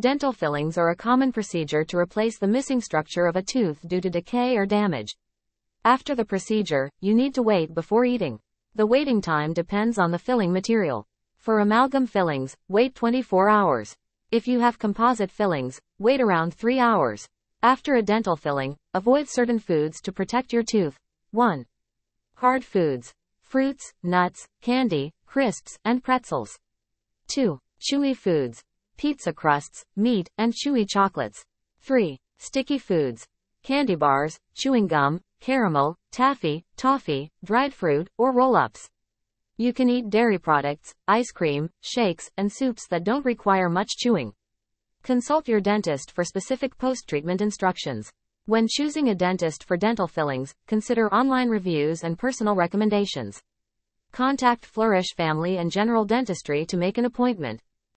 Dental fillings are a common procedure to replace the missing structure of a tooth due to decay or damage. After the procedure, you need to wait before eating. The waiting time depends on the filling material. For amalgam fillings, wait 24 hours. If you have composite fillings, wait around 3 hours. After a dental filling, avoid certain foods to protect your tooth. 1. Hard foods. Fruits, nuts, candy, crisps, and pretzels. 2. Chewy foods pizza crusts, meat, and chewy chocolates. 3. Sticky foods. Candy bars, chewing gum, caramel, taffy, toffee, dried fruit, or roll-ups. You can eat dairy products, ice cream, shakes, and soups that don't require much chewing. Consult your dentist for specific post-treatment instructions. When choosing a dentist for dental fillings, consider online reviews and personal recommendations. Contact Flourish Family and General Dentistry to make an appointment.